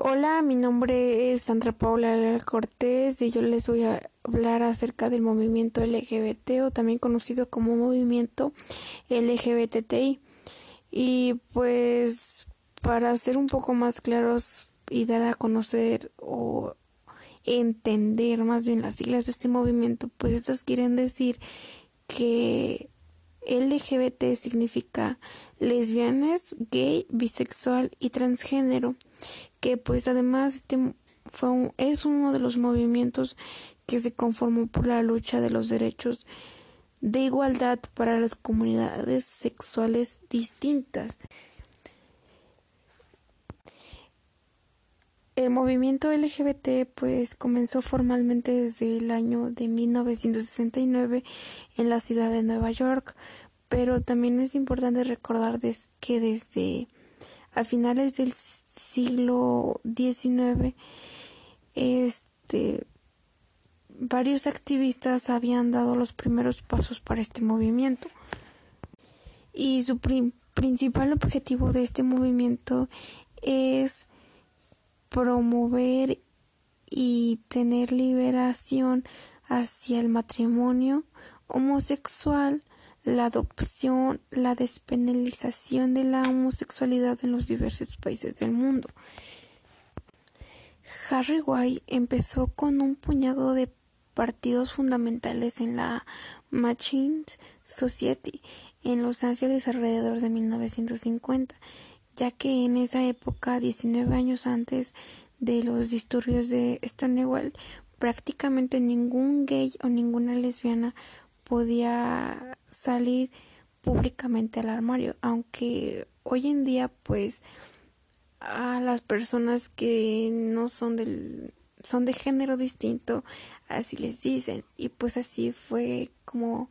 Hola, mi nombre es Sandra Paula Cortés y yo les voy a hablar acerca del movimiento LGBT o también conocido como movimiento LGBTI. Y pues para ser un poco más claros y dar a conocer o entender más bien las siglas de este movimiento, pues estas quieren decir que LGBT significa lesbianas, gay, bisexual y transgénero, que pues además este fue es uno de los movimientos que se conformó por la lucha de los derechos de igualdad para las comunidades sexuales distintas. El movimiento LGBT pues comenzó formalmente desde el año de 1969 en la ciudad de Nueva York, pero también es importante recordar que desde a finales del siglo XIX este varios activistas habían dado los primeros pasos para este movimiento. Y su principal objetivo de este movimiento es promover y tener liberación hacia el matrimonio homosexual, la adopción, la despenalización de la homosexualidad en los diversos países del mundo. Harry White empezó con un puñado de partidos fundamentales en la Machine Society en Los Ángeles alrededor de 1950 ya que en esa época, 19 años antes de los disturbios de Stonewall, prácticamente ningún gay o ninguna lesbiana podía salir públicamente al armario, aunque hoy en día pues a las personas que no son del son de género distinto así les dicen y pues así fue como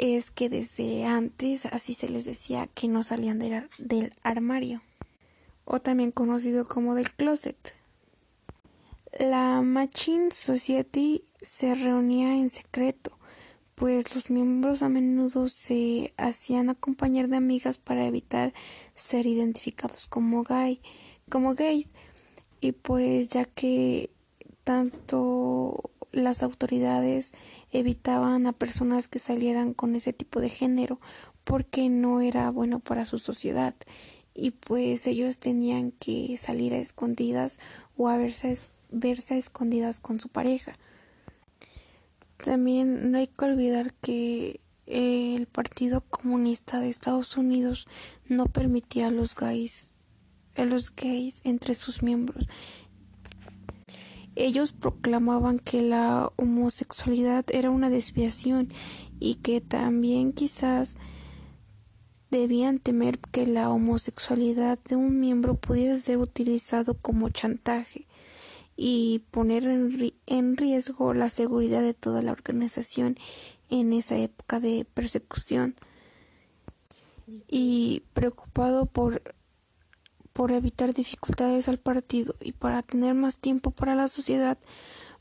es que desde antes así se les decía que no salían del, armario o también conocido como del closet. La Machine Society se reunía en secreto, pues los miembros a menudo se hacían acompañar de amigas para evitar ser identificados como gay, como gays, y pues ya que tanto las autoridades evitaban a personas que salieran con ese tipo de género porque no era bueno para su sociedad y pues ellos tenían que salir a escondidas o a verse, verse a escondidas con su pareja. También no hay que olvidar que el Partido Comunista de Estados Unidos no permitía a los gays, a los gays entre sus miembros. Ellos proclamaban que la homosexualidad era una desviación y que también quizás debían temer que la homosexualidad de un miembro pudiera ser utilizado como chantaje y poner en, riesgo la seguridad de toda la organización en esa época de persecución. Y preocupado por por evitar dificultades al partido y para tener más tiempo para la sociedad,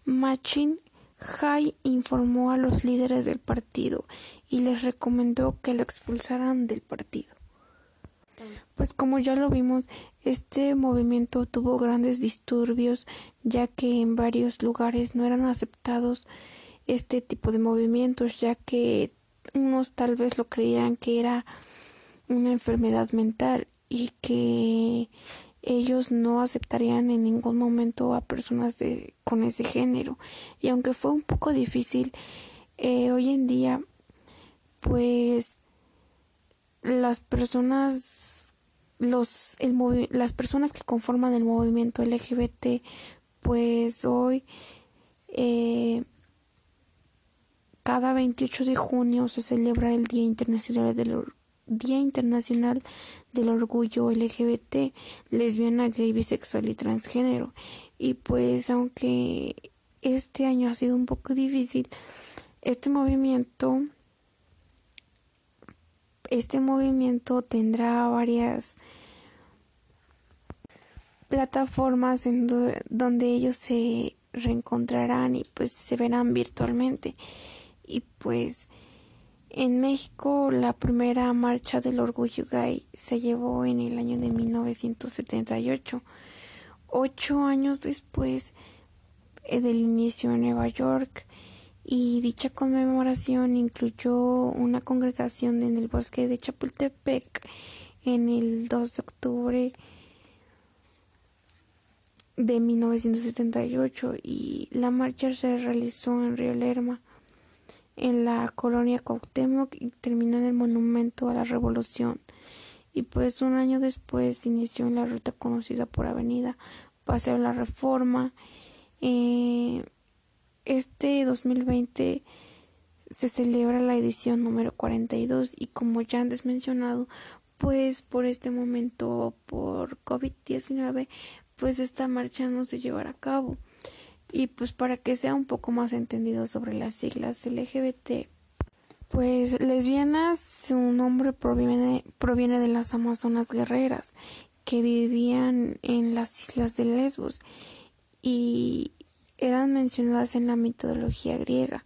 Machin Hai informó a los líderes del partido y les recomendó que lo expulsaran del partido. Pues como ya lo vimos, este movimiento tuvo grandes disturbios ya que en varios lugares no eran aceptados este tipo de movimientos ya que unos tal vez lo creían que era una enfermedad mental y que ellos no aceptarían en ningún momento a personas de con ese género. Y aunque fue un poco difícil eh, hoy en día pues las personas los el las personas que conforman el movimiento LGBT pues hoy eh, cada 28 de junio se celebra el Día Internacional del Día Internacional del Orgullo LGBT, lesbiana, gay, bisexual y transgénero. Y pues aunque este año ha sido un poco difícil, este movimiento este movimiento tendrá varias plataformas en donde ellos se reencontrarán y pues se verán virtualmente y pues en México, la primera marcha del orgullo gay se llevó en el año de 1978. ocho años después eh, del inicio en Nueva York y dicha conmemoración incluyó una congregación en el bosque de Chapultepec en el 2 de octubre de 1978 y la marcha se realizó en Río Lerma en la colonia Cuauhtémoc y terminó en el monumento a la revolución. Y pues un año después inició en la ruta conocida por Avenida Paseo de la Reforma eh, este 2020 se celebra la edición número 42 y como ya antes mencionado pues por este momento por COVID-19 pues esta marcha no se llevará a cabo. Y pues para que sea un poco más entendido sobre las siglas LGBT, pues lesbianas, su nombre proviene, proviene de las amazonas guerreras que vivían en las islas de Lesbos y eran mencionadas en la mitología griega.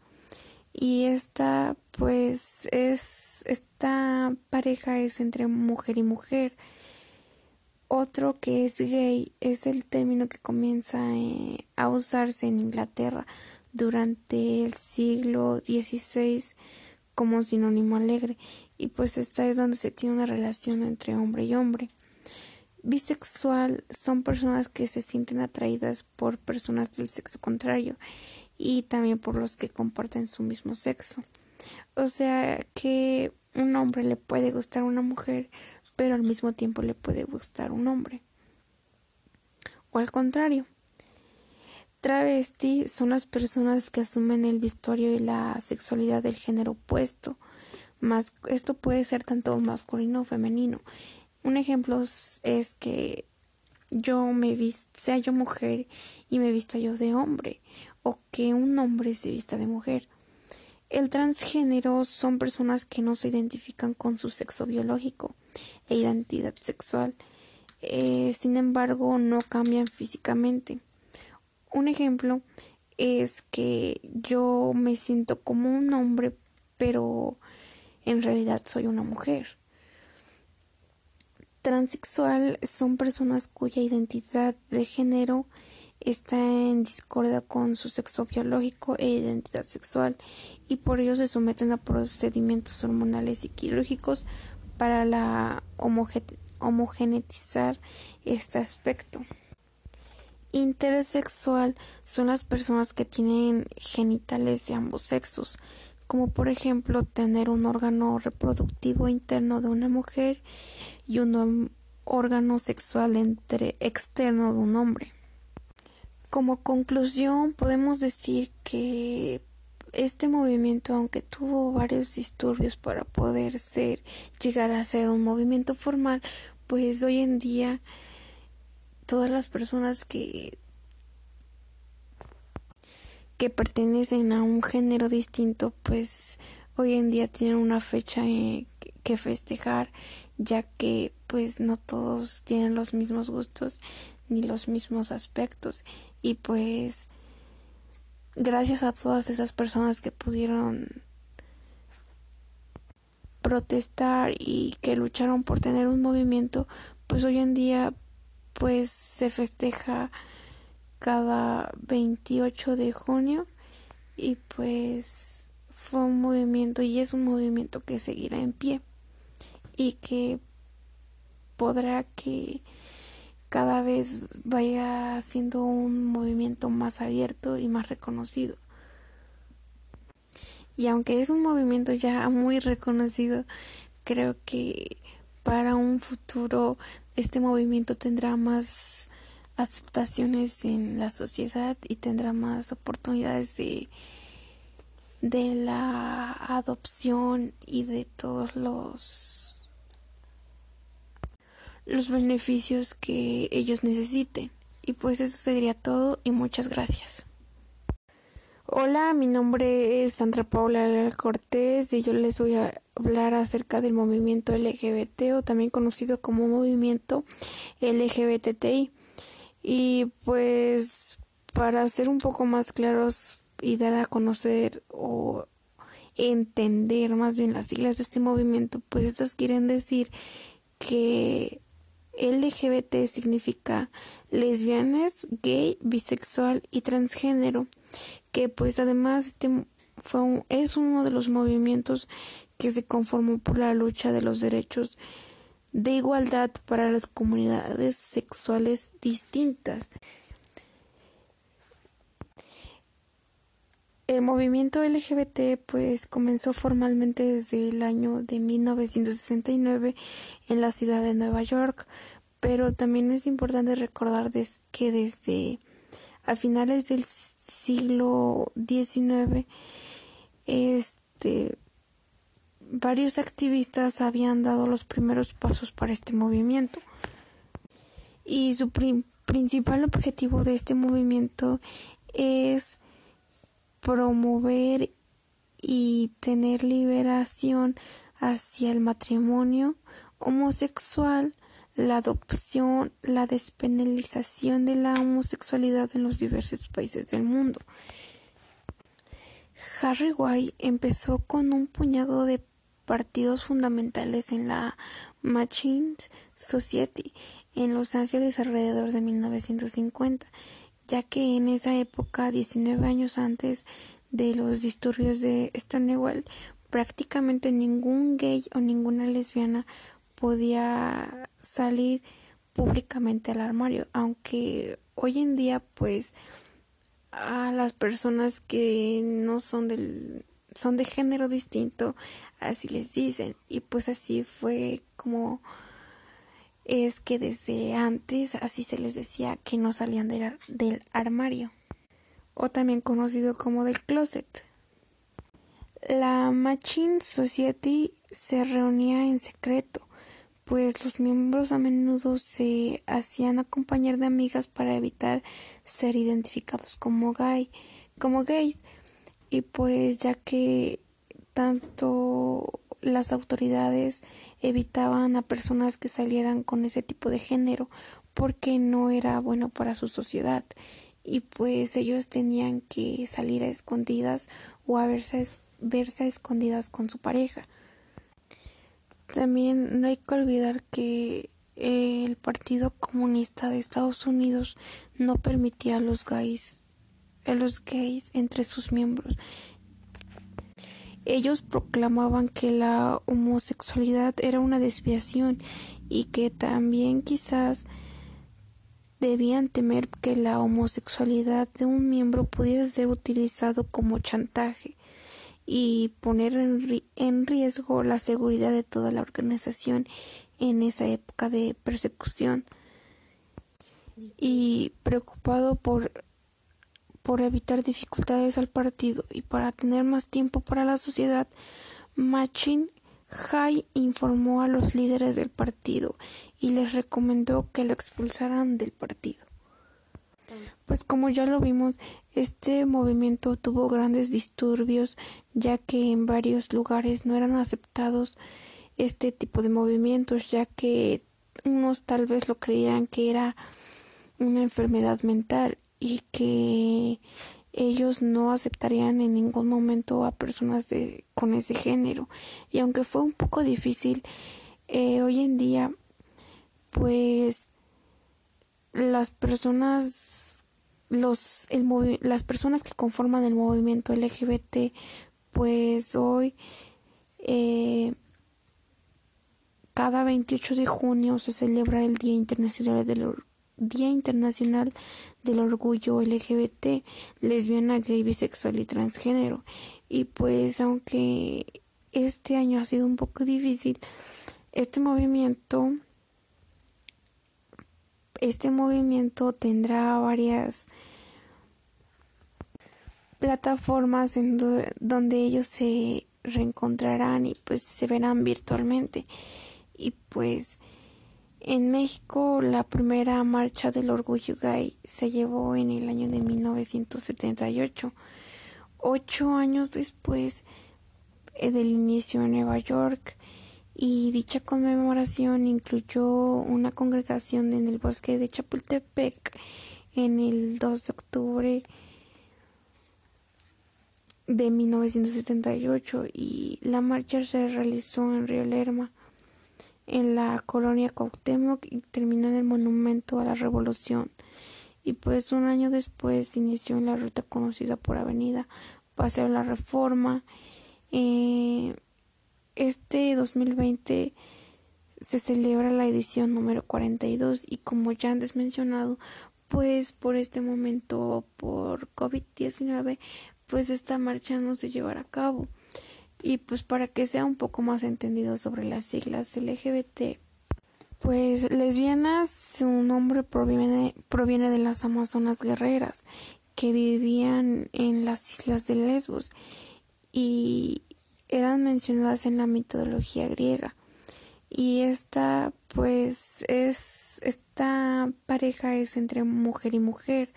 Y esta, pues, es, esta pareja es entre mujer y mujer otro que es gay es el término que comienza eh, a usarse en Inglaterra durante el siglo XVI como sinónimo alegre y pues esta es donde se tiene una relación entre hombre y hombre. Bisexual son personas que se sienten atraídas por personas del sexo contrario y también por los que comparten su mismo sexo. O sea que un hombre le puede gustar a una mujer pero al mismo tiempo le puede gustar un hombre. O al contrario. Travesti son las personas que asumen el vestuario y la sexualidad del género opuesto. Más, esto puede ser tanto masculino o femenino. Un ejemplo es que yo me vista, sea yo mujer y me vista yo de hombre, o que un hombre se vista de mujer. El transgénero son personas que no se identifican con su sexo biológico e identidad sexual, eh, sin embargo no cambian físicamente. Un ejemplo es que yo me siento como un hombre, pero en realidad soy una mujer. Transexual son personas cuya identidad de género está en discordia con su sexo biológico e identidad sexual y por ello se someten a procedimientos hormonales y quirúrgicos para la homogenetizar este aspecto. Intersexual son las personas que tienen genitales de ambos sexos, como por ejemplo tener un órgano reproductivo interno de una mujer y un órgano sexual entre externo de un hombre. Como conclusión, podemos decir que este movimiento, aunque tuvo varios disturbios para poder ser, llegar a ser un movimiento formal, pues hoy en día todas las personas que que pertenecen a un género distinto, pues hoy en día tienen una fecha eh, que festejar, ya que pues no todos tienen los mismos gustos ni los mismos aspectos. Y pues gracias a todas esas personas que pudieron protestar y que lucharon por tener un movimiento, pues hoy en día pues se festeja cada 28 de junio y pues fue un movimiento y es un movimiento que seguirá en pie y que podrá que cada vez vaya siendo un movimiento más abierto y más reconocido. Y aunque es un movimiento ya muy reconocido, creo que para un futuro este movimiento tendrá más aceptaciones en la sociedad y tendrá más oportunidades de de la adopción y de todos los los beneficios que ellos necesiten. Y pues eso sería todo y muchas gracias. Hola, mi nombre es Sandra Paula Cortés y yo les voy a hablar acerca del movimiento LGBT o también conocido como movimiento LGBTI. Y pues para ser un poco más claros y dar a conocer o entender más bien las siglas de este movimiento, pues estas quieren decir que LGBT significa lesbianas, gay, bisexual y transgénero, que pues además este fue es uno de los movimientos que se conformó por la lucha de los derechos de igualdad para las comunidades sexuales distintas. El movimiento LGBT pues comenzó formalmente desde el año de 1969 en la ciudad de Nueva York, pero también es importante recordar que desde a finales del siglo XIX este varios activistas habían dado los primeros pasos para este movimiento y su principal objetivo de este movimiento es promover y tener liberación hacia el matrimonio homosexual, la adopción, la despenalización de la homosexualidad en los diversos países del mundo. Harry White empezó con un puñado de partidos fundamentales en la Machines Society en Los Ángeles alrededor de 1950 ya que en esa época, 19 años antes de los disturbios de Stonewall, prácticamente ningún gay o ninguna lesbiana podía salir públicamente al armario, aunque hoy en día pues a las personas que no son del son de género distinto así les dicen y pues así fue como es que desde antes así se les decía que no salían del, del armario, o también conocido como del closet. La Machine Society se reunía en secreto, pues los miembros a menudo se hacían acompañar de amigas para evitar ser identificados como gay, como gays, y pues ya que tanto las autoridades evitaban a personas que salieran con ese tipo de género porque no era bueno para su sociedad y pues ellos tenían que salir a escondidas o a verse, verse a escondidas con su pareja. También no hay que olvidar que el Partido Comunista de Estados Unidos no permitía a los gays, a los gays entre sus miembros ellos proclamaban que la homosexualidad era una desviación y que también quizás debían temer que la homosexualidad de un miembro pudiera ser utilizado como chantaje y poner en, riesgo la seguridad de toda la organización en esa época de persecución. Y preocupado por por evitar dificultades al partido y para tener más tiempo para la sociedad, Machin Hai informó a los líderes del partido y les recomendó que lo expulsaran del partido. Pues como ya lo vimos, este movimiento tuvo grandes disturbios ya que en varios lugares no eran aceptados este tipo de movimientos ya que unos tal vez lo creían que era una enfermedad mental y que ellos no aceptarían en ningún momento a personas de, con ese género. Y aunque fue un poco difícil, eh, hoy en día, pues las personas, los, el las personas que conforman el movimiento LGBT, pues hoy, eh, cada 28 de junio se celebra el Día Internacional del Día Internacional del Orgullo LGBT, lesbiana, gay, bisexual y transgénero. Y pues aunque este año ha sido un poco difícil, este movimiento este movimiento tendrá varias plataformas en donde ellos se reencontrarán y pues se verán virtualmente y pues en México, la primera marcha del orgullo gay se llevó en el año de 1978, ocho. Años después eh, del inicio en Nueva York, y dicha conmemoración incluyó una congregación en el bosque de Chapultepec en el 2 de octubre de 1978 y la marcha se realizó en Río Lerma en la colonia Cuauhtémoc y terminó en el Monumento a la Revolución. Y pues un año después inició en la ruta conocida por Avenida Paseo la Reforma. Eh, este 2020 se celebra la edición número 42 y como ya antes mencionado, pues por este momento, por COVID-19, pues esta marcha no se llevará a cabo. Y pues para que sea un poco más entendido sobre las siglas LGBT, pues lesbianas, su nombre proviene, proviene de las amazonas guerreras que vivían en las islas de Lesbos y eran mencionadas en la mitología griega. Y esta, pues, es, esta pareja es entre mujer y mujer.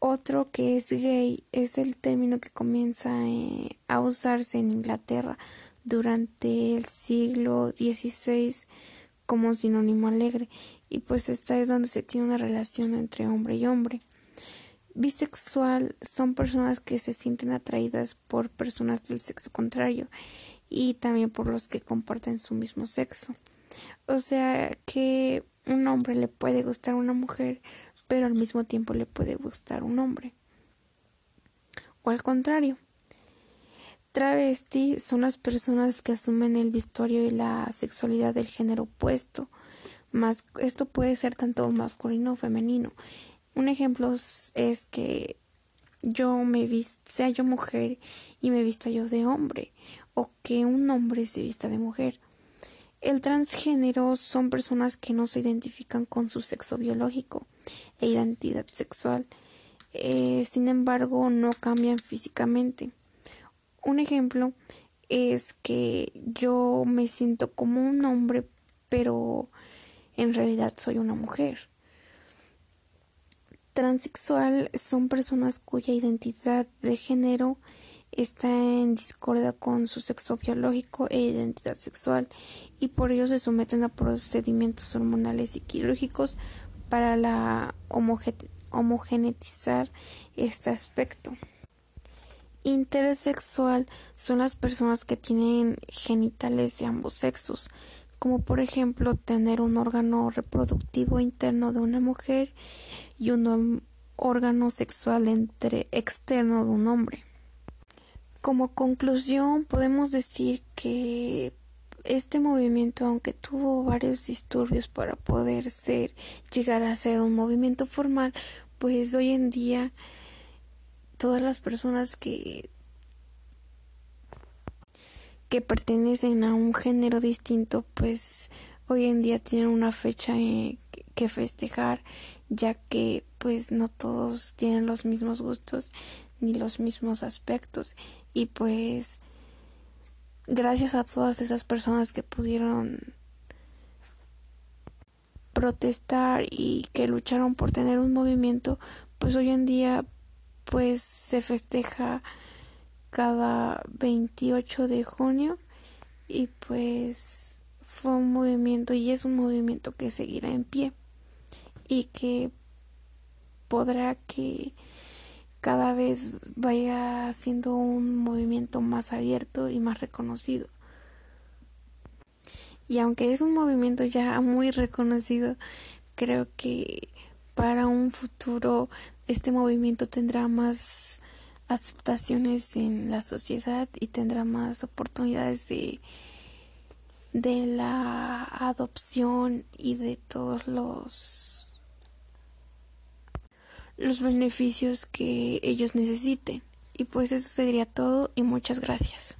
Otro que es gay es el término que comienza eh, a usarse en Inglaterra durante el siglo XVI como sinónimo alegre y pues esta es donde se tiene una relación entre hombre y hombre. Bisexual son personas que se sienten atraídas por personas del sexo contrario y también por los que comparten su mismo sexo. O sea que un hombre le puede gustar a una mujer, pero al mismo tiempo le puede gustar un hombre. O al contrario. Travesti son las personas que asumen el vestuario y la sexualidad del género opuesto. Más, esto puede ser tanto masculino o femenino un ejemplo es que yo me vista, sea yo mujer y me vista yo de hombre, o que un hombre se vista de mujer. El transgénero son personas que no se identifican con su sexo biológico e identidad sexual, eh, sin embargo no cambian físicamente. Un ejemplo es que yo me siento como un hombre, pero en realidad soy una mujer. Transexual son personas cuya identidad de género está en discordia con su sexo biológico e identidad sexual y por ello se someten a procedimientos hormonales y quirúrgicos para la homogenetizar este aspecto. Intersexual son las personas que tienen genitales de ambos sexos, como por ejemplo tener un órgano reproductivo interno de una mujer y un órgano sexual externo de un hombre. Como conclusión podemos decir que este movimiento, aunque tuvo varios disturbios para poder ser, llegar a ser un movimiento formal, pues hoy en día todas las personas que que pertenecen a un género distinto, pues hoy en día tienen una fecha eh, que festejar, ya que pues no todos tienen los mismos gustos ni los mismos aspectos. Y pues gracias a todas esas personas que pudieron protestar y que lucharon por tener un movimiento, pues hoy en día pues se festeja cada 28 de junio y pues fue un movimiento y es un movimiento que seguirá en pie y que podrá que cada vez vaya siendo un movimiento más abierto y más reconocido. Y aunque es un movimiento ya muy reconocido, creo que para un futuro este movimiento tendrá más aceptaciones en la sociedad y tendrá más oportunidades de de la adopción y de todos los los beneficios que ellos necesiten. Y pues eso sería todo y muchas gracias.